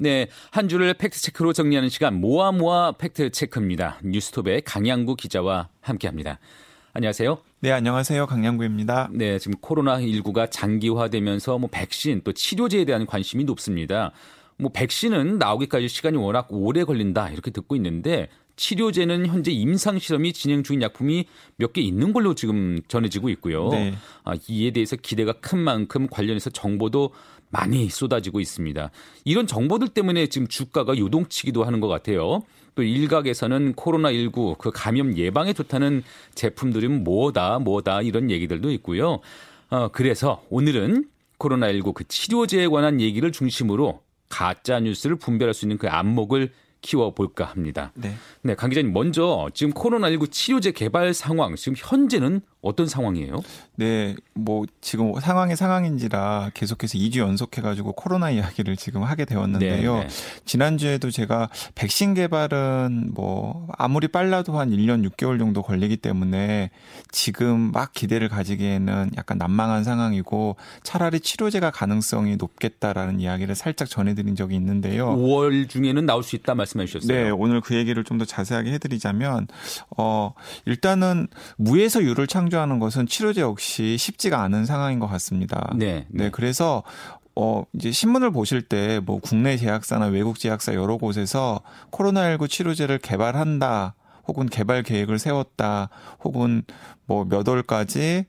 네, 한 주를 팩트체크로 정리하는 시간 모아 모아 팩트체크입니다. 뉴스톱의 강양구 기자와 함께합니다. 안녕하세요. 네, 안녕하세요. 강양구입니다. 네, 지금 코로나19가 장기화되면서 뭐 백신 또 치료제에 대한 관심이 높습니다. 뭐 백신은 나오기까지 시간이 워낙 오래 걸린다 이렇게 듣고 있는데 치료제는 현재 임상 실험이 진행 중인 약품이 몇 개 있는 걸로 지금 전해지고 있고요. 네. 아, 이에 대해서 기대가 큰 만큼 관련해서 정보도 많이 쏟아지고 있습니다. 이런 정보들 때문에 지금 주가가 요동치기도 하는 것 같아요. 또 일각에서는 코로나19 그 감염 예방에 좋다는 제품들은 뭐다 뭐다 이런 얘기들도 있고요. 어, 그래서 오늘은 코로나19 그 치료제에 관한 얘기를 중심으로 가짜 뉴스를 분별할 수 있는 그 안목을 키워볼까 합니다. 네. 네, 강 기자님 먼저 지금 코로나19 치료제 개발 상황 지금 현재는 어떤 상황이에요? 네, 뭐 지금 상황이 상황인지라 계속해서 2주 연속해가지고 코로나 이야기를 지금 하게 되었는데요. 네, 네. 지난주에도 제가 백신 개발은 뭐 아무리 빨라도 한 1년 6개월 정도 걸리기 때문에 지금 막 기대를 가지기에는 약간 난망한 상황이고 차라리 치료제가 가능성이 높겠다라는 이야기를 살짝 전해드린 적이 있는데요. 5월 중에는 나올 수 있다 말 씀해 주셨어요. 네, 오늘 그 얘기를 좀 더 자세하게 해드리자면 어 일단은 무에서 유를 창조 창조하는 것은 치료제 역시 쉽지가 않은 상황인 것 같습니다. 네. 네. 네 그래서 어, 이제 신문을 보실 때 뭐 국내 제약사나 외국 제약사 여러 곳에서 코로나19 치료제를 개발한다 혹은 개발 계획을 세웠다 혹은 뭐 몇 월까지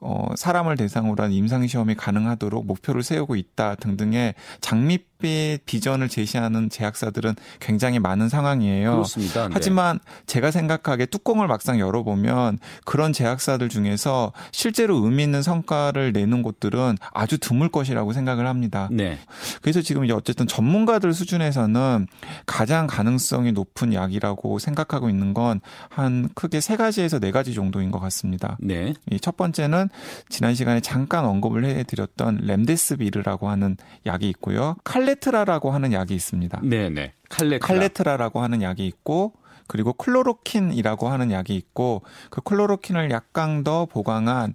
어, 사람을 대상으로 한 임상시험이 가능하도록 목표를 세우고 있다 등등의 장밋 의 비전을 제시하는 제약사들은 굉장히 많은 상황이에요. 그렇습니다. 네. 하지만 제가 생각하기에 뚜껑을 막상 열어보면 그런 제약사들 중에서 실제로 의미 있는 성과를 내는 곳들은 아주 드물 것이라고 생각을 합니다. 네. 그래서 지금 이제 어쨌든 전문가들 수준에서는 가장 가능성이 높은 약이라고 생각하고 있는 건 한 크게 세 가지에서 네 가지 정도인 것 같습니다. 네. 첫 번째는 지난 시간에 잠깐 언급을 해드렸던 렘데스비르라고 하는 약이 있고요. 칼레트라라고 하는 약이 있습니다. 네네. 칼레트라. 칼레트라라고 하는 약이 있고 그리고 클로로킨이라고 하는 약이 있고 그 클로로킨을 약간 더 보강한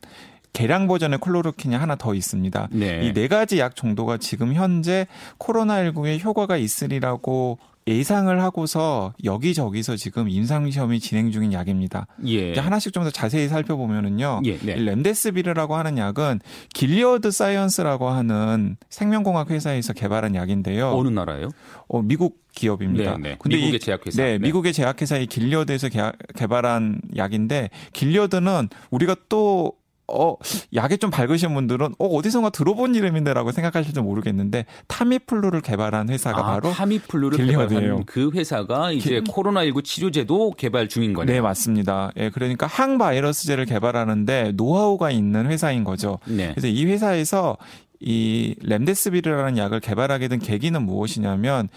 개량 버전의 클로로킨이 하나 더 있습니다. 네. 이 네 가지 약 정도가 지금 현재 코로나19에 효과가 있으리라고 예상을 하고서 여기저기서 지금 임상시험이 진행 중인 약입니다. 예. 하나씩 좀 더 자세히 살펴보면은요. 예, 네. 렘데스비르라고 하는 약은 길리어드 사이언스라고 하는 생명공학 회사에서 개발한 약인데요. 어느 나라예요? 어, 미국 기업입니다. 네, 네. 근데 미국의 이, 제약회사. 네, 네, 미국의 제약회사의 길리어드에서 개발한 약인데 길리어드는 우리가 또 어, 약에 좀 밝으신 분들은 어, 어디선가 들어본 이름인데라고 생각하실지 모르겠는데 타미플루를 개발한 회사가 아, 바로 타미플루를 개발한 그 회사가 이제 기... 코로나19 치료제도 개발 중인 거네요. 네, 맞습니다. 예, 그러니까 항바이러스제를 개발하는데 노하우가 있는 회사인 거죠. 네. 그래서 이 회사에서 이 렘데스비르라는 약을 개발하게 된 계기는 무엇이냐면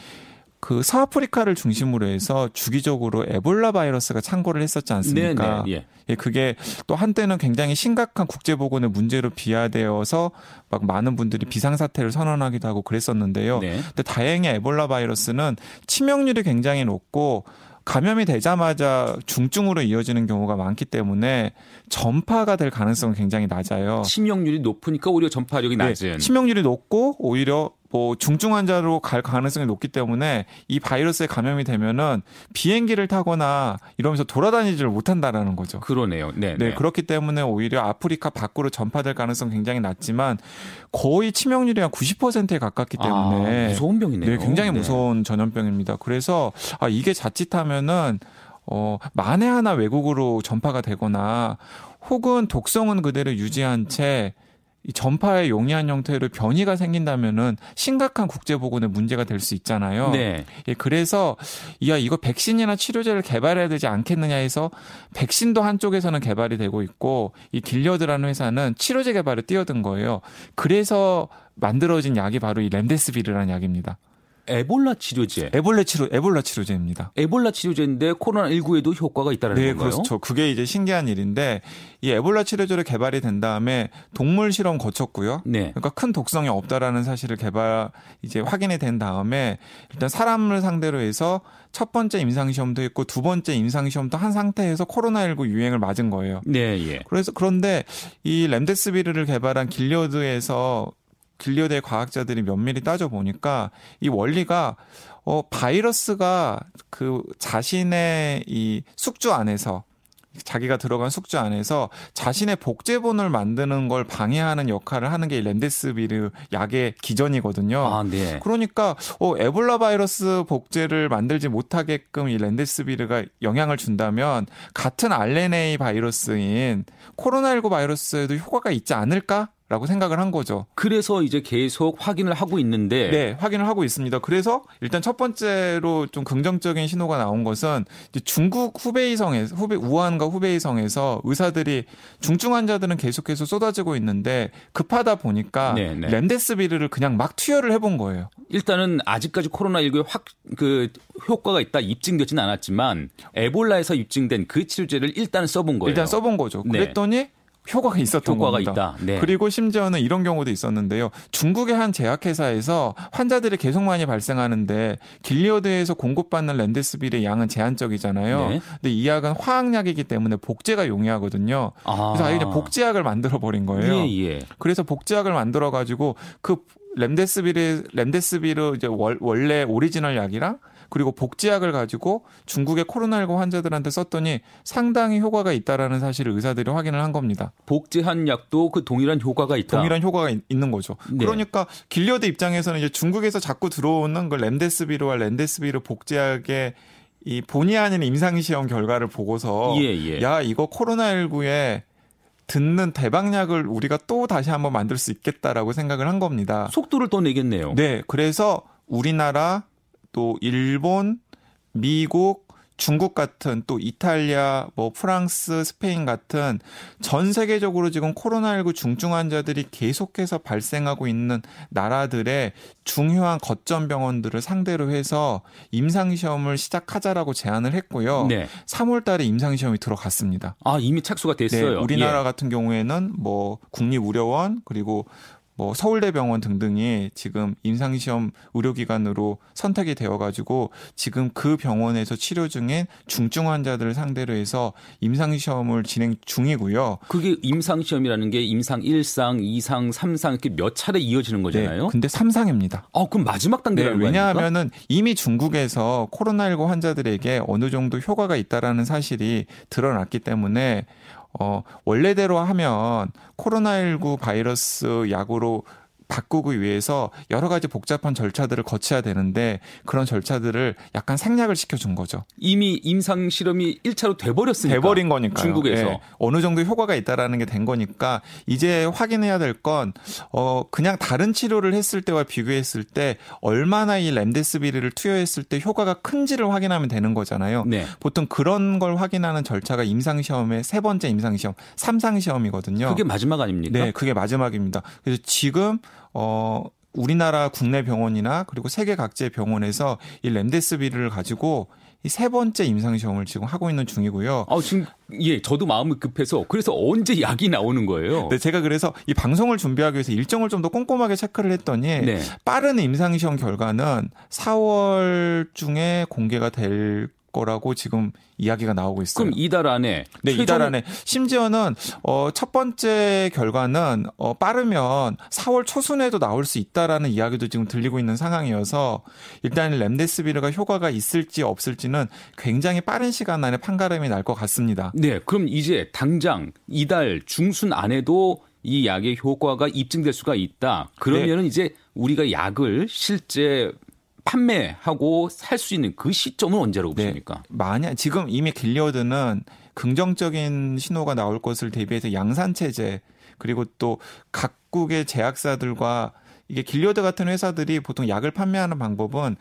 그 서아프리카를 중심으로 해서 주기적으로 에볼라 바이러스가 창궐을 했었지 않습니까? 네, 네, 예. 예, 그게 또 한때는 굉장히 심각한 국제 보건의 문제로 비화되어서 막 많은 분들이 비상 사태를 선언하기도 하고 그랬었는데요. 네. 근데 다행히 에볼라 바이러스는 치명률이 굉장히 높고 감염이 되자마자 중증으로 이어지는 경우가 많기 때문에 전파가 될 가능성은 굉장히 낮아요. 치명률이 높으니까 오히려 전파력이 네, 낮은. 치명률이 높고 오히려 뭐 중증 환자로 갈 가능성이 높기 때문에 이 바이러스에 감염이 되면은 비행기를 타거나 이러면서 돌아다니지를 못한다라는 거죠. 그러네요. 네, 네. 네. 그렇기 때문에 오히려 아프리카 밖으로 전파될 가능성 굉장히 낮지만 거의 치명률이 한 90%에 가깝기 아, 때문에 아, 무서운 병이네요. 네, 굉장히 네. 무서운 전염병입니다. 그래서 아 이게 자칫하면은 어 만에 하나 외국으로 전파가 되거나 혹은 독성은 그대로 유지한 채 이 전파에 용이한 형태로 변이가 생긴다면은 심각한 국제 보건의 문제가 될 수 있잖아요. 네. 예, 그래서 야 이거 백신이나 치료제를 개발해야 되지 않겠느냐 해서 백신도 한쪽에서는 개발이 되고 있고 이 길려드라는 회사는 치료제 개발에 뛰어든 거예요. 그래서 만들어진 약이 바로 이 렘데스비르라는 약입니다. 에볼라 치료제. 에볼라 치료 에볼라 치료제입니다. 에볼라 치료제인데 코로나 19에도 효과가 있다는 네, 건가요? 그렇죠. 그게 이제 신기한 일인데 이 에볼라 치료제를 개발이 된 다음에 동물 실험 거쳤고요. 네. 그러니까 큰 독성이 없다라는 사실을 개발 이제 확인이 된 다음에 일단 사람을 상대로 해서 첫 번째 임상 시험도 했고 두 번째 임상 시험도 한 상태에서 코로나 19 유행을 맞은 거예요. 네, 예. 그래서 그런데 이 렘데스비르를 개발한 길리어드에서 길리어드의 과학자들이 면밀히 따져 보니까 이 원리가 어 바이러스가 그 자신의 이 숙주 안에서 자기가 들어간 숙주 안에서 자신의 복제본을 만드는 걸 방해하는 역할을 하는 게 렌데스비르 약의 기전이거든요. 아, 네. 그러니까 어, 에볼라 바이러스 복제를 만들지 못하게끔 이 렌데스비르가 영향을 준다면 같은 RNA 바이러스인 코로나19 바이러스에도 효과가 있지 않을까? 라고 생각을 한 거죠. 그래서 이제 계속 확인을 하고 있는데 네, 확인을 하고 있습니다. 그래서 일단 첫 번째로 좀 긍정적인 신호가 나온 것은 중국 후베이성에서 후베 우한과 후베이성에서 의사들이 중증 환자들은 계속해서 쏟아지고 있는데 급하다 보니까 네네. 네. 렘데스비르를 그냥 막 투여를 해본 거예요. 일단은 아직까지 코로나 19에 확 그 효과가 있다 입증되지는 않았지만 에볼라에서 입증된 그 치료제를 일단 써본 거예요. 일단 써본 거죠. 네. 그랬더니 네. 효과가 있었던 효과가 겁니다. 있다. 네. 그리고 심지어는 이런 경우도 있었는데요. 중국의 한 제약회사에서 환자들이 계속 많이 발생하는데 길리어드에서 공급받는 렘데스비르의 양은 제한적이잖아요. 네. 근데 이 약은 화학약이기 때문에 복제가 용이하거든요. 아. 그래서 아예 그냥 복제약을 만들어 버린 거예요. 예, 예. 그래서 복제약을 만들어 가지고 그 렘데스비르 렘데스비르 이제 원래 오리지널 약이랑 그리고 복제약을 가지고 중국의 코로나19 환자들한테 썼더니 상당히 효과가 있다라는 사실을 의사들이 확인을 한 겁니다. 복제한 약도 그 동일한 효과가 있다. 동일한 효과가 있 는 거죠. 네. 그러니까 길리어드 입장에서는 이제 중국에서 자꾸 들어오는 그 렘데스비르와 렌데스비르 복제약의 이 본의 아닌 임상시험 결과를 보고서 예, 예. 야 이거 코로나19에 듣는 대박약을 우리가 또 다시 한번 만들 수 있겠다라고 생각을 한 겁니다. 속도를 더 내겠네요. 네, 그래서 우리나라 또 일본, 미국, 중국 같은 또 이탈리아, 뭐 프랑스, 스페인 같은 전 세계적으로 지금 코로나19 중증 환자들이 계속해서 발생하고 있는 나라들의 중요한 거점 병원들을 상대로 해서 임상 시험을 시작하자라고 제안을 했고요. 네. 3월 달에 임상 시험이 들어갔습니다. 아, 이미 착수가 됐어요. 네, 우리나라 예. 같은 경우에는 뭐 국립의료원 그리고 뭐 서울대병원 등등이 지금 임상시험 의료기관으로 선택이 되어가지고 지금 그 병원에서 치료 중인 중증 환자들을 상대로 해서 임상시험을 진행 중이고요. 그게 임상시험이라는 게 임상 1상, 2상, 3상 이렇게 몇 차례 이어지는 거잖아요. 네, 근데 3상입니다. 아, 그럼 마지막 단계라는 네, 왜냐하면은 이미 중국에서 코로나19 환자들에게 어느 정도 효과가 있다라는 사실이 드러났기 때문에 어, 원래대로 하면 코로나19 바이러스 약으로 바꾸기 위해서 여러 가지 복잡한 절차들을 거쳐야 되는데 그런 절차들을 약간 생략을 시켜준 거죠. 이미 임상 실험이 1차로 돼버렸으니까. 돼버린 거니까. 중국에서. 네. 어느 정도 효과가 있다라는 게 된 거니까 이제 확인해야 될 건, 어, 그냥 다른 치료를 했을 때와 비교했을 때 얼마나 이 렘데스비르를 투여했을 때 효과가 큰지를 확인하면 되는 거잖아요. 네. 보통 그런 걸 확인하는 절차가 임상 시험의 세 번째 임상 시험, 삼상 시험이거든요. 그게 마지막 아닙니까? 네, 그게 마지막입니다. 그래서 지금 어, 우리나라 국내 병원이나 그리고 세계 각지의 병원에서 이 렘데스비르를 가지고 이세 번째 임상 시험을 지금 하고 있는 중이고요. 아, 지금 예, 저도 마음이 급해서 그래서 언제 약이 나오는 거예요? 네, 제가 그래서 이 방송을 준비하기 위해서 일정을 좀 더 꼼꼼하게 체크를 했더니 네. 빠른 임상 시험 결과는 4월 중에 공개가 될 거라고 지금 이야기가 나오고 있어요. 그럼 이달 안에 네, 최종... 이달 안에 심지어는 어, 첫 번째 결과는 어, 빠르면 4월 초순에도 나올 수 있다라는 이야기도 지금 들리고 있는 상황이어서 일단 렘데스비르가 효과가 있을지 없을지는 굉장히 빠른 시간 안에 판가름이 날 것 같습니다. 네, 그럼 이제 당장 이달 중순 안에도 이 약의 효과가 입증될 수가 있다. 그러면은 네. 이제 우리가 약을 실제 판매하고 살 수 있는 그 시점은 언제라고 네. 보십니까? 만약 지금 이미 길리어드는 긍정적인 신호가 나올 것을 대비해서 양산 체제 그리고 또 각국의 제약사들과 이게 길리어드 같은 회사들이 보통 약을 판매하는 방법은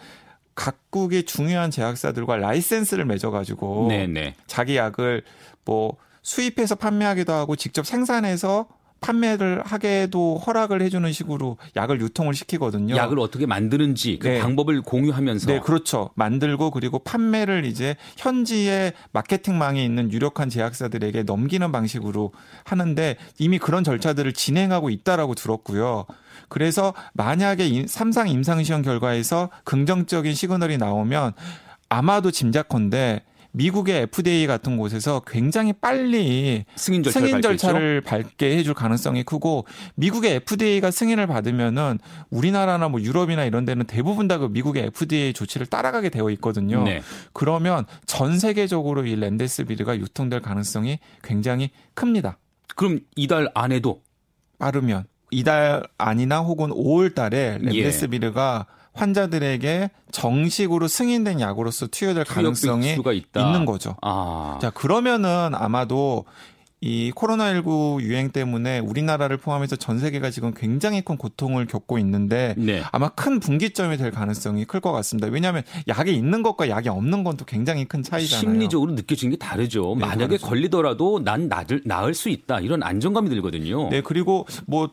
각국의 중요한 제약사들과 라이센스를 맺어가지고 네네. 자기 약을 뭐 수입해서 판매하기도 하고 직접 생산해서 판매를 하게도 허락을 해주는 식으로 약을 유통을 시키거든요. 약을 어떻게 만드는지 그 네. 방법을 공유하면서. 네, 그렇죠. 만들고 그리고 판매를 이제 현지의 마케팅망이 있는 유력한 제약사들에게 넘기는 방식으로 하는데 이미 그런 절차들을 진행하고 있다라고 들었고요. 그래서 만약에 삼상 임상시험 결과에서 긍정적인 시그널이 나오면 아마도 짐작컨대 미국의 FDA 같은 곳에서 굉장히 빨리 승인, 절차를, 승인 절차를 밟게 해줄 가능성이 크고 미국의 FDA가 승인을 받으면은 우리나라나 뭐 유럽이나 이런 데는 대부분 다 그 미국의 FDA 조치를 따라가게 되어 있거든요. 네. 그러면 전 세계적으로 이 렌데스비르가 유통될 가능성이 굉장히 큽니다. 그럼 이달 안에도 빠르면 이달 안이나 혹은 5월 달에 렌데스비르가 예. 환자들에게 정식으로 승인된 약으로서 투여될 가능성이 있는 거죠. 아. 자, 그러면은 아마도 이 코로나19 유행 때문에 우리나라를 포함해서 전 세계가 지금 굉장히 큰 고통을 겪고 있는데 네. 아마 큰 분기점이 될 가능성이 클 것 같습니다. 왜냐하면 약이 있는 것과 약이 없는 건 또 굉장히 큰 차이잖아요. 심리적으로 느껴지는 게 다르죠. 네, 만약에 다르죠. 걸리더라도 난 나을, 나을 수 있다 이런 안정감이 들거든요. 네, 그리고 뭐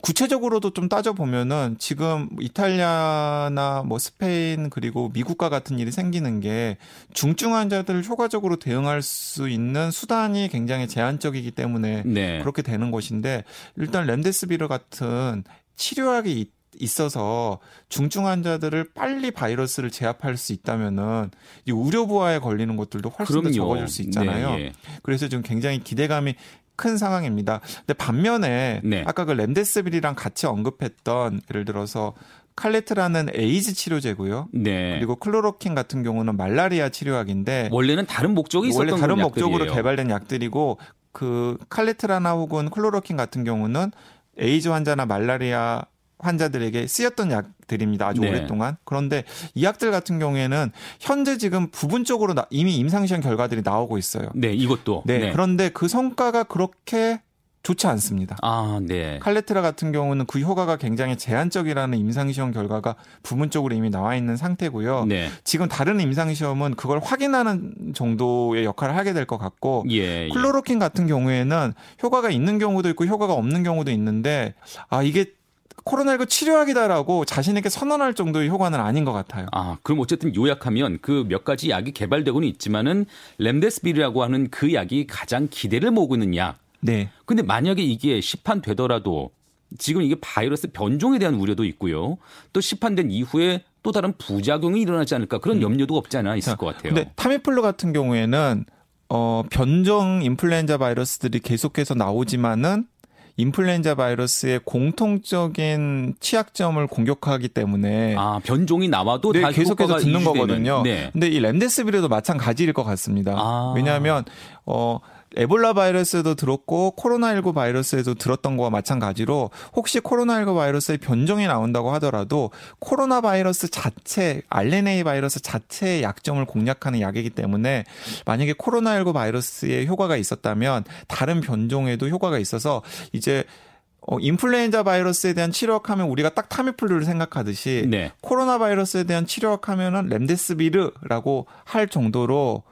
구체적으로도 좀 따져보면은 지금 이탈리아나 뭐 스페인 그리고 미국과 같은 일이 생기는 게 중증 환자들을 효과적으로 대응할 수 있는 수단이 굉장히 제한적이기 때문에 네. 그렇게 되는 것인데 일단 렘데스비르 같은 치료약이 있어서 중증 환자들을 빨리 바이러스를 제압할 수 있다면은 이 의료 부하에 걸리는 것들도 훨씬 그럼요. 더 적어질 수 있잖아요. 네, 예. 그래서 지금 굉장히 기대감이 큰 상황입니다. 근데 반면에 네. 아까 그 렘데스빌이랑 같이 언급했던 예를 들어서 칼레트라는 에이즈 치료제고요. 네. 그리고 클로로킨 같은 경우는 말라리아 치료약인데 원래는 다른 목적이 있었던 원래 다른 목적으로 개발된 약들이고 그 칼레트라나 혹은 클로로킨 같은 경우는 에이즈 환자나 말라리아 환자들에게 쓰였던 약들입니다. 아주 네. 오랫동안. 그런데 이 약들 같은 경우에는 현재 지금 부분적으로 이미 임상시험 결과들이 나오고 있어요. 네, 이것도. 네, 네. 그런데 그 성과가 그렇게 좋지 않습니다. 아, 네. 칼레트라 같은 경우는 그 효과가 굉장히 제한적이라는 임상시험 결과가 부분적으로 이미 나와 있는 상태고요. 네. 지금 다른 임상시험은 그걸 확인하는 정도의 역할을 하게 될 것 같고, 예, 예. 클로로킨 같은 경우에는 효과가 있는 경우도 있고 효과가 없는 경우도 있는데, 아, 이게 코로나19 치료약이다라고 자신에게 선언할 정도의 효과는 아닌 것 같아요. 아, 그럼 어쨌든 요약하면 그 몇 가지 약이 개발되고는 있지만은 렘데스비르라고 하는 그 약이 가장 기대를 모으고 있는 약. 네. 근데 만약에 이게 시판되더라도 지금 이게 바이러스 변종에 대한 우려도 있고요. 또 시판된 이후에 또 다른 부작용이 일어나지 않을까 그런 음. 염려도 없지 않아 있을 것 같아요. 근데 타미플루 같은 경우에는 어, 변종 인플루엔자 바이러스들이 계속해서 나오지만은 인플루엔자 바이러스의 공통적인 취약점을 공격하기 때문에 아 변종이 나와도 네, 계속해서 듣는 거거든요. 네. 근데 이 렘데스비르도 마찬가지일 것 같습니다. 아. 왜냐하면 어 에볼라 바이러스에도 들었고 코로나19 바이러스에도 들었던 거와 마찬가지로 혹시 코로나19 바이러스의 변종이 나온다고 하더라도 코로나 바이러스 자체 RNA 바이러스 자체의 약점을 공략하는 약이기 때문에 만약에 코로나19 바이러스의 효과가 있었다면 다른 변종에도 효과가 있어서 이제 어, 인플루엔자 바이러스에 대한 치료약하면 우리가 딱 타미플루를 생각하듯이 네. 코로나 바이러스에 대한 치료약하면은 렘데스비르라고 할 정도로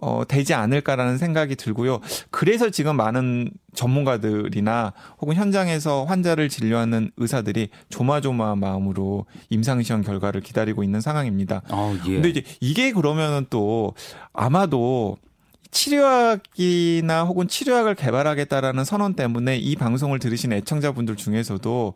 어, 되지 않을까라는 생각이 들고요. 그래서 지금 많은 전문가들이나 혹은 현장에서 환자를 진료하는 의사들이 조마조마한 마음으로 임상시험 결과를 기다리고 있는 상황입니다. 아, 예. 근데 이제 이게 그러면은 또 아마도 치료약이나 혹은 치료약을 개발하겠다라는 선언 때문에 이 방송을 들으신 애청자분들 중에서도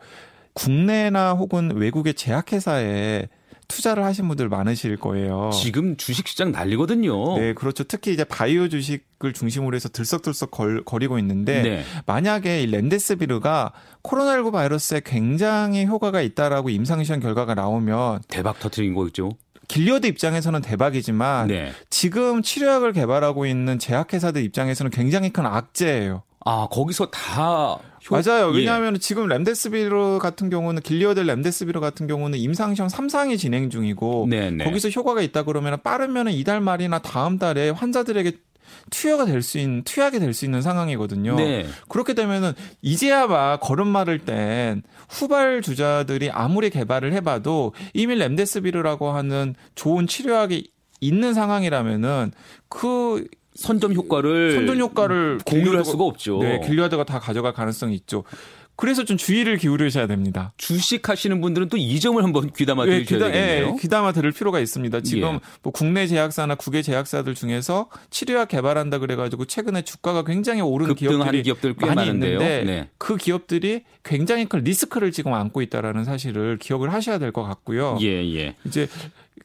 국내나 혹은 외국의 제약회사에 투자를 하신 분들 많으실 거예요. 지금 주식시장 난리거든요. 네, 그렇죠. 특히 이제 바이오 주식을 중심으로 해서 들썩들썩 걸, 거리고 있는데 네. 만약에 이 렌데스비르가 코로나19 바이러스에 굉장히 효과가 있다라고 임상시험 결과가 나오면 대박 터트린 거죠. 길리어드 입장에서는 대박이지만 네. 지금 치료약을 개발하고 있는 제약회사들 입장에서는 굉장히 큰 악재예요. 아 거기서 다 맞아요. 예. 왜냐하면 예. 지금 렘데스비르 같은 경우는 길리어델 렘데스비르 같은 경우는 임상시험 3상이 진행 중이고 네네. 네. 거기서 효과가 있다 그러면 빠르면 이달 말이나 다음 달에 환자들에게 투여가 될 수 있는 투약이 될 수 있는 상황이거든요. 네. 그렇게 되면은 이제야 막 걸음마를 땐 후발 주자들이 아무리 개발을 해봐도 이미 렘데스비르라고 하는 좋은 치료약이 있는 상황이라면은 그 선점 효과를 선점 효과를 공유할 수가 없죠. 네, 길리아드가 다 가져갈 가능성이 있죠. 그래서 좀 주의를 기울이셔야 됩니다. 주식 하시는 분들은 또 이 점을 한번 귀담아 들으셔야 예, 귀다, 되겠네요. 예, 귀담아 들을 필요가 있습니다. 지금 예. 뭐 국내 제약사나 국외 제약사들 중에서 치료약 개발한다 그래가지고 최근에 주가가 굉장히 오른 기업들이 기업들 많이 많은데요. 있는데 네. 그 기업들이 굉장히 큰 리스크를 지금 안고 있다라는 사실을 기억을 하셔야 될 것 같고요. 예, 예. 이제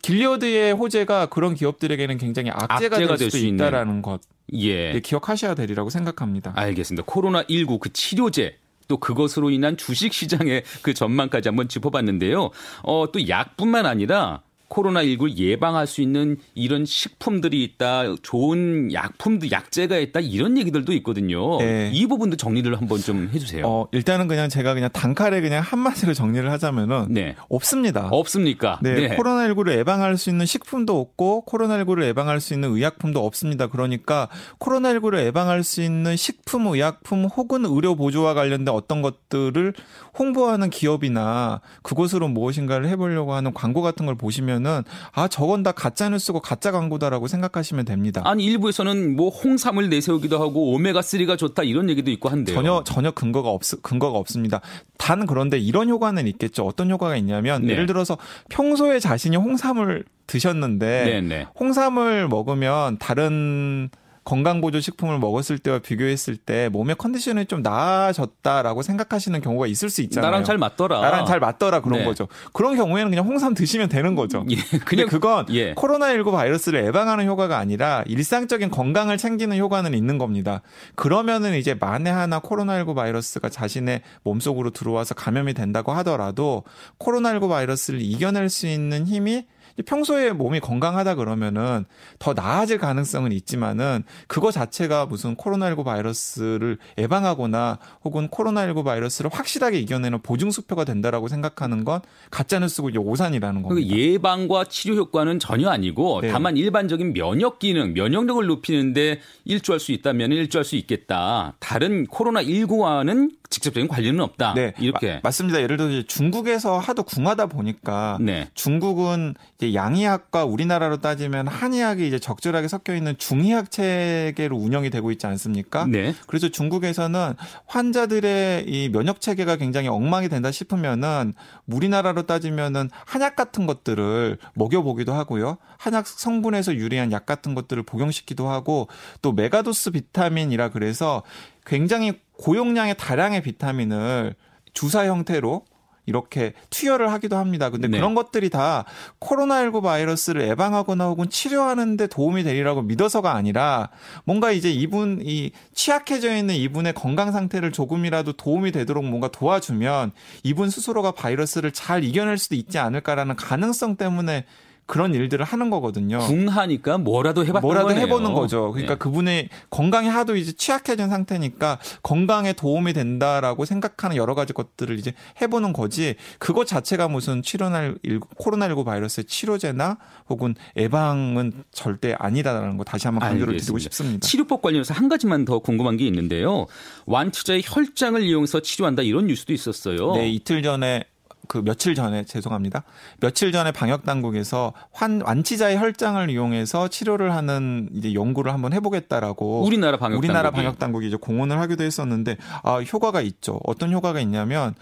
길리어드의 호재가 그런 기업들에게는 굉장히 악재가, 악재가 될 수도 있다라는 것. 예. 기억하셔야 되리라고 생각합니다. 알겠습니다. 코로나 19 그 치료제 또 그것으로 인한 주식 시장의 그 전망까지 한번 짚어봤는데요. 어, 또 약뿐만 아니라 코로나19를 예방할 수 있는 이런 식품들이 있다, 좋은 약품도 약재가 있다 이런 얘기들도 있거든요. 네. 이 부분도 정리를 한번 좀 해주세요. 어, 일단은 그냥 제가 그냥 단칼에 그냥 한마디로 정리를 하자면은 네. 없습니다. 없습니까? 네, 네. 코로나19를 예방할 수 있는 식품도 없고 코로나19를 예방할 수 있는 의약품도 없습니다. 그러니까 코로나19를 예방할 수 있는 식품, 의약품 혹은 의료 보조와 관련된 어떤 것들을 홍보하는 기업이나 그곳으로 무엇인가를 해보려고 하는 광고 같은 걸 보시면 보면은 아 저건 다 가짜 뉴스고 가짜 광고다라고 생각하시면 됩니다. 아니 일부에서는 뭐 홍삼을 내세우기도 하고 오메가 3가 좋다 이런 얘기도 있고 한데요. 전혀 전혀 근거가 없 근거가 없습니다. 단 그런데 이런 효과는 있겠죠. 어떤 효과가 있냐면 네. 예를 들어서 평소에 자신이 홍삼을 드셨는데 네, 네. 홍삼을 먹으면 다른 건강보조식품을 먹었을 때와 비교했을 때 몸의 컨디션이 좀 나아졌다라고 생각하시는 경우가 있을 수 있잖아요. 나랑 잘 맞더라. 나랑 잘 맞더라 그런 네. 거죠. 그런 경우에는 그냥 홍삼 드시면 되는 거죠. 예, 그냥 그건 예. 코로나19 바이러스를 예방하는 효과가 아니라 일상적인 건강을 챙기는 효과는 있는 겁니다. 그러면은 이제 만에 하나 코로나19 바이러스가 자신의 몸속으로 들어와서 감염이 된다고 하더라도 코로나19 바이러스를 이겨낼 수 있는 힘이 평소에 몸이 건강하다 그러면은 더 나아질 가능성은 있지만은 그거 자체가 무슨 코로나19 바이러스를 예방하거나 혹은 코로나19 바이러스를 확실하게 이겨내는 보증 수표가 된다라고 생각하는 건 가짜 뉴스고 이제 오산이라는 겁니다. 예방과 치료 효과는 전혀 아니고 네. 다만 일반적인 면역 기능, 면역력을 높이는데 일조할 수 있다면 일조할 수 있겠다. 다른 코로나 19와는 직접적인 관련은 없다. 네, 이렇게 마, 맞습니다. 예를 들어 중국에서 하도 궁하다 보니까 네. 중국은 이제 양의학과 우리나라로 따지면 한의학이 이제 적절하게 섞여 있는 중의학 체계로 운영이 되고 있지 않습니까? 네. 그래서 중국에서는 환자들의 이 면역 체계가 굉장히 엉망이 된다 싶으면은 우리나라로 따지면은 한약 같은 것들을 먹여 보기도 하고요. 한약 성분에서 유리한 약 같은 것들을 복용시키기도 하고 또 메가도스 비타민이라 그래서 굉장히 고용량의 다량의 비타민을 주사 형태로 이렇게 투여를 하기도 합니다. 근데 네. 그런 것들이 다 코로나19 바이러스를 예방하거나 혹은 치료하는데 도움이 되리라고 믿어서가 아니라 뭔가 이제 이분 이 취약해져 있는 이분의 건강 상태를 조금이라도 도움이 되도록 뭔가 도와주면 이분 스스로가 바이러스를 잘 이겨낼 수도 있지 않을까라는 가능성 때문에 그런 일들을 하는 거거든요. 궁하니까 뭐라도 해봤던 뭐라도 거네요. 해보는 거죠. 그러니까 네. 그분의 건강이 하도 이제 취약해진 상태니까 건강에 도움이 된다라고 생각하는 여러 가지 것들을 이제 해보는 거지. 그것 자체가 무슨 치료날 코로나19 바이러스의 치료제나 혹은 예방은 절대 아니다라는 거 다시 한번 강조를 드리고 싶습니다. 치료법 관련해서 한 가지만 더 궁금한 게 있는데요. 완치자의 혈장을 이용해서 치료한다 이런 뉴스도 있었어요. 네, 이틀 전에 그 며칠 전에 죄송합니다. 며칠 전에 방역 당국에서 환 완치자의 혈장을 이용해서 치료를 하는 이제 연구를 한번 해보겠다라고 우리나라 방역 우리나라 당국이. 방역 당국이 이제 공언을 하기도 했었는데 아 효과가 있죠. 어떤 효과가 있냐면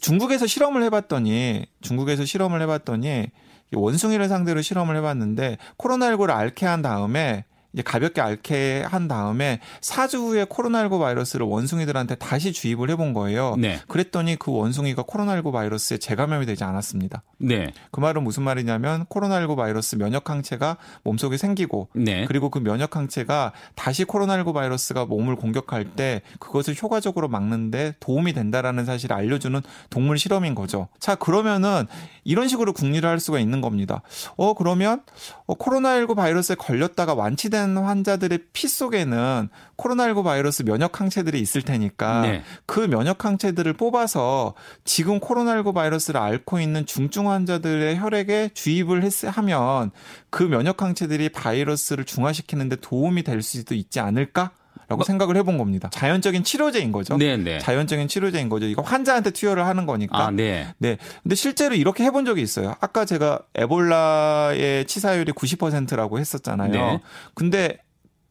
중국에서 실험을 해봤더니 중국에서 실험을 해봤더니 원숭이를 상대로 실험을 해봤는데 코로나19를 앓게 한 다음에 이제 가볍게 앓게 한 다음에 4주 후에 코로나19 바이러스를 원숭이들한테 다시 주입을 해본 거예요. 네. 그랬더니 그 원숭이가 코로나19 바이러스에 재감염이 되지 않았습니다. 네. 그 말은 무슨 말이냐면 코로나19 바이러스 면역 항체가 몸속에 생기고 네. 그리고 그 면역 항체가 다시 코로나19 바이러스가 몸을 공격할 때 그것을 효과적으로 막는데 도움이 된다라는 사실을 알려주는 동물 실험인 거죠. 자, 그러면은 이런 식으로 궁리를 할 수가 있는 겁니다. 어, 그러면 어, 코로나19 바이러스에 걸렸다가 완치된 확진된 환자들의 피 속에는 코로나19 바이러스 면역 항체들이 있을 테니까 네. 그 면역 항체들을 뽑아서 지금 코로나19 바이러스를 앓고 있는 중증 환자들의 혈액에 주입을 했, 하면 그 면역 항체들이 바이러스를 중화시키는데 도움이 될 수도 있지 않을까? 라고 뭐, 생각을 해본 겁니다. 자연적인 치료제인 거죠. 네, 네. 자연적인 치료제인 거죠. 이거 환자한테 투여를 하는 거니까. 아, 네. 네. 근데 실제로 이렇게 해본 적이 있어요. 아까 제가 에볼라의 치사율이 90%라고 했었잖아요. 네. 근데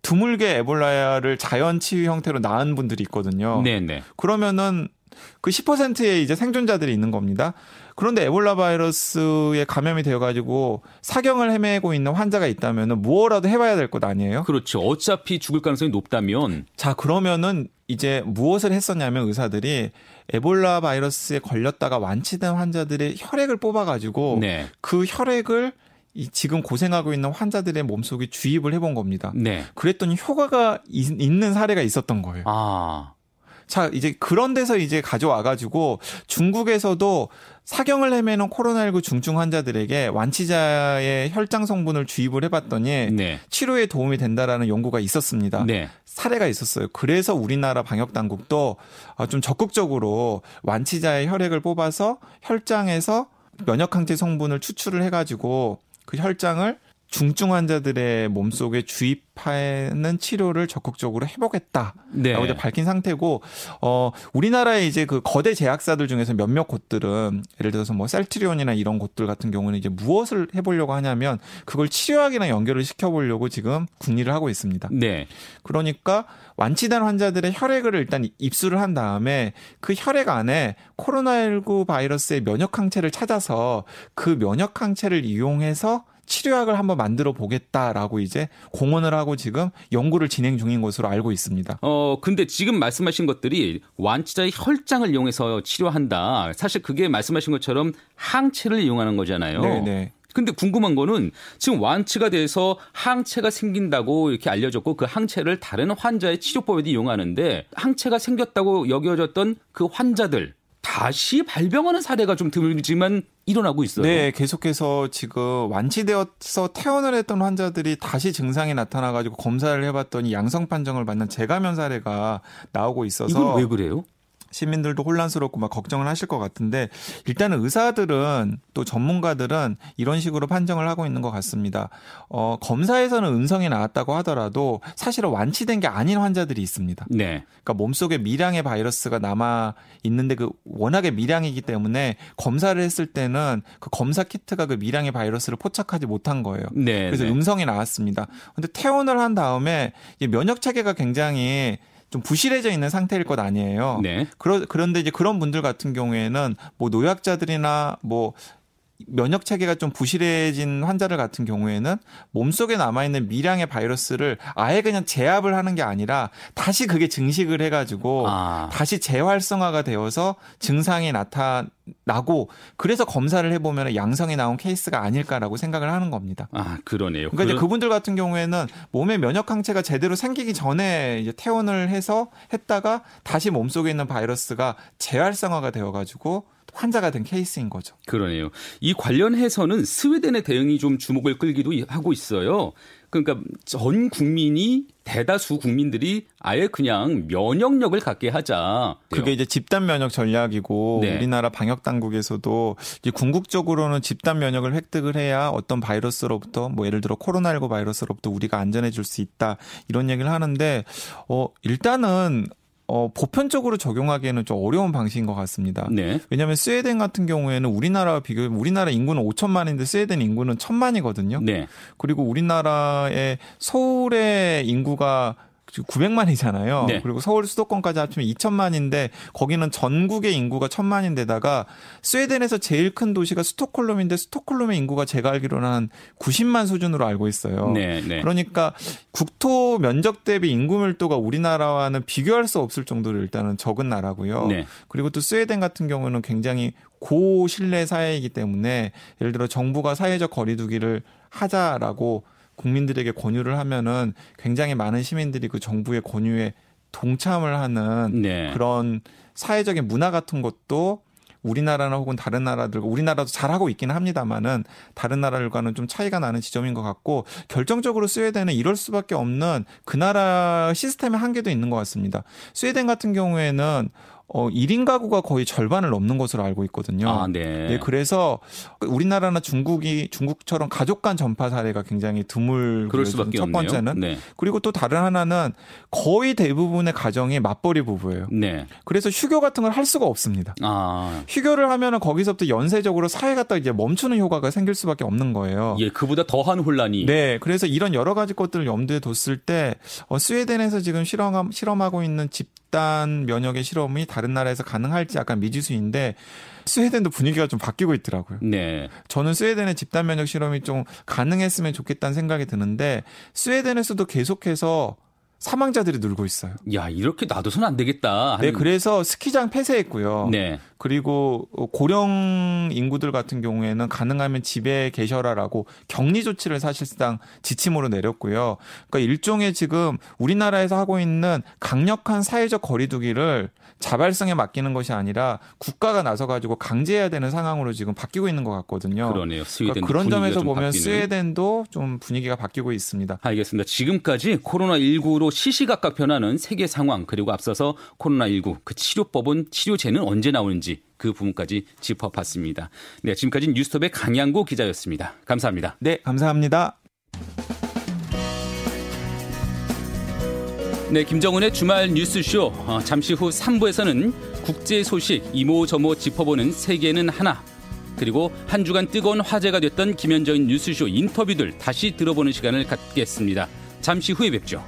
드물게 에볼라를 자연 치유 형태로 낳은 분들이 있거든요. 네, 네. 그러면은 그 10%의 이제 생존자들이 있는 겁니다. 그런데 에볼라 바이러스에 감염이 되어가지고 사경을 헤매고 있는 환자가 있다면 무엇라도 해봐야 될 것 아니에요? 그렇죠. 어차피 죽을 가능성이 높다면. 자, 그러면은 이제 무엇을 했었냐면 의사들이 에볼라 바이러스에 걸렸다가 완치된 환자들의 혈액을 뽑아가지고 네. 그 혈액을 이 지금 고생하고 있는 환자들의 몸속에 주입을 해본 겁니다. 네. 그랬더니 효과가 있, 는 사례가 있었던 거예요. 아. 자, 이제 그런 데서 이제 가져와가지고 중국에서도 사경을 헤매는 코로나19 중증 환자들에게 완치자의 혈장 성분을 주입을 해봤더니 네. 치료에 도움이 된다라는 연구가 있었습니다. 네. 사례가 있었어요. 그래서 우리나라 방역 당국도 어, 좀 적극적으로 완치자의 혈액을 뽑아서 혈장에서 면역 항체 성분을 추출을 해가지고 그 혈장을 중증 환자들의 몸속에 주입하는 치료를 적극적으로 해보겠다라고 네. 이제 밝힌 상태고 어 우리나라의 이제 그 거대 제약사들 중에서 몇몇 곳들은 예를 들어서 뭐 셀트리온이나 이런 곳들 같은 경우는 이제 무엇을 해보려고 하냐면 그걸 치료학이나 연결을 시켜보려고 지금 궁리를 하고 있습니다. 네. 그러니까 완치된 환자들의 혈액을 일단 입수를 한 다음에 그 혈액 안에 코로나19 바이러스의 면역 항체를 찾아서 그 면역 항체를 이용해서 치료약을 한번 만들어 보겠다라고 이제 공언을 하고 지금 연구를 진행 중인 것으로 알고 있습니다. 어, 근데 지금 말씀하신 것들이 완치자의 혈장을 이용해서 치료한다. 사실 그게 말씀하신 것처럼 항체를 이용하는 거잖아요. 네, 네. 근데 궁금한 거는 지금 완치가 돼서 항체가 생긴다고 이렇게 알려졌고 그 항체를 다른 환자의 치료법에도 이용하는데 항체가 생겼다고 여겨졌던 그 환자들 다시 발병하는 사례가 좀 드물지만 일어나고 있어요. 네, 계속해서 지금 완치되어서 퇴원을 했던 환자들이 다시 증상이 나타나 가지고 검사를 해 봤더니 양성 판정을 받는 재감염 사례가 나오고 있어서 이건 왜 그래요? 시민들도 혼란스럽고 막 걱정을 하실 것 같은데 일단은 의사들은 또 전문가들은 이런 식으로 판정을 하고 있는 것 같습니다. 어, 검사에서는 음성이 나왔다고 하더라도 사실은 완치된 게 아닌 환자들이 있습니다. 네. 그러니까 몸속에 미량의 바이러스가 남아 있는데 그 워낙에 미량이기 때문에 검사를 했을 때는 그 검사 키트가 그 미량의 바이러스를 포착하지 못한 거예요. 네. 그래서 네. 음성이 나왔습니다. 근데 퇴원을 한 다음에 면역 체계가 굉장히 좀 부실해져 있는 상태일 것 아니에요. 네. 그러, 그런데 이제 그런 분들 같은 경우에는 뭐 노약자들이나 뭐 면역 체계가 좀 부실해진 환자들 같은 경우에는 몸속에 남아 있는 미량의 바이러스를 아예 그냥 제압을 하는 게 아니라 다시 그게 증식을 해 가지고 아. 다시 재활성화가 되어서 증상이 나타 나고 그래서 검사를 해 보면 양성이 나온 케이스가 아닐까라고 생각을 하는 겁니다. 아, 그러네요. 그러니까 그런... 그분들 같은 경우에는 몸에 면역 항체가 제대로 생기기 전에 이제 퇴원을 해서 했다가 다시 몸 속에 있는 바이러스가 재활성화가 되어 가지고 환자가 된 케이스인 거죠. 그러네요. 이 관련해서는 스웨덴의 대응이 좀 주목을 끌기도 하고 있어요. 그러니까 전 국민이 대다수 국민들이 아예 그냥 면역력을 갖게 하자. 그게 이제 집단 면역 전략이고 네. 우리나라 방역 당국에서도 이제 궁극적으로는 집단 면역을 획득을 해야 어떤 바이러스로부터 뭐 예를 들어 코로나19 바이러스로부터 우리가 안전해질 수 있다 이런 얘기를 하는데 어 일단은 어, 보편적으로 적용하기에는 좀 어려운 방식인 것 같습니다. 네. 왜냐하면 스웨덴 같은 경우에는 우리나라와 비교해 우리나라 인구는 5천만인데 스웨덴 인구는 천만이거든요. 네. 그리고 우리나라의 서울의 인구가 900만이잖아요. 네. 그리고 서울 수도권까지 합치면 2천만인데 거기는 전국의 인구가 1000만인데다가 스웨덴에서 제일 큰 도시가 스톡홀름인데 스톡홀름의 인구가 제가 알기로는 한 90만 수준으로 알고 있어요. 네, 네. 그러니까 국토 면적 대비 인구 밀도가 우리나라와는 비교할 수 없을 정도로 일단은 적은 나라고요. 네. 그리고 또 스웨덴 같은 경우는 굉장히 고신뢰 사회이기 때문에 예를 들어 정부가 사회적 거리두기를 하자라고 국민들에게 권유를 하면은 굉장히 많은 시민들이 그 정부의 권유에 동참을 하는 네. 그런 사회적인 문화 같은 것도 우리나라나 혹은 다른 나라들 우리나라도 잘하고 있기는 합니다만은 다른 나라들과는 좀 차이가 나는 지점인 것 같고 결정적으로 스웨덴은 이럴 수밖에 없는 그 나라 시스템의 한계도 있는 것 같습니다. 스웨덴 같은 경우에는 어 1인 가구가 거의 절반을 넘는 것으로 알고 있거든요. 아, 네. 네. 그래서 우리나라나 중국이 중국처럼 가족 간 전파 사례가 굉장히 드물 그럴 수밖에 첫 없네요. 번째는 네. 그리고 또 다른 하나는 거의 대부분의 가정이 맞벌이 부부예요. 네. 그래서 휴교 같은 걸 할 수가 없습니다. 아. 휴교를 하면은 거기서부터 연쇄적으로 사회가 딱 이제 멈추는 효과가 생길 수밖에 없는 거예요. 예, 그보다 더한 혼란이. 네. 그래서 이런 여러 가지 것들을 염두에 뒀을 때 어, 스웨덴에서 지금 실험 실험하고 있는 집 집단 면역의 실험이 다른 나라에서 가능할지 약간 미지수인데 스웨덴도 분위기가 좀 바뀌고 있더라고요. 네. 저는 스웨덴의 집단 면역 실험이 좀 가능했으면 좋겠다는 생각이 드는데 스웨덴에서도 계속해서 사망자들이 늘고 있어요. 야, 이렇게 놔둬서는 안 되겠다. 네, 그래서 스키장 폐쇄했고요. 네. 그리고 고령 인구들 같은 경우에는 가능하면 집에 계셔라라고 격리 조치를 사실상 지침으로 내렸고요. 그러니까 일종의 지금 우리나라에서 하고 있는 강력한 사회적 거리두기를 자발성에 맡기는 것이 아니라 국가가 나서 가지고 강제해야 되는 상황으로 지금 바뀌고 있는 것 같거든요. 그러네요. 그러니까 그런 점에서 보면 바뀌는. 스웨덴도 좀 분위기가 바뀌고 있습니다. 알겠습니다. 지금까지 코로나 19로 시시각각 변하는 세계 상황 그리고 앞서서 코로나19 그 치료법은 치료제는 언제 나오는 지 그 부분까지 짚어봤습니다. 네, 지금까지 뉴스톱의 강양구 기자였습니다. 감사합니다. 네, 감사합니다. 네, 김정은의 주말 뉴스쇼. 어, 잠시 후 3부에서는 국제 소식 이모저모 짚어보는 세계는 하나. 그리고 한 주간 뜨거운 화제가 됐던 김현정인 뉴스쇼 인터뷰들 다시 들어보는 시간을 갖겠습니다. 잠시 후에 뵙죠.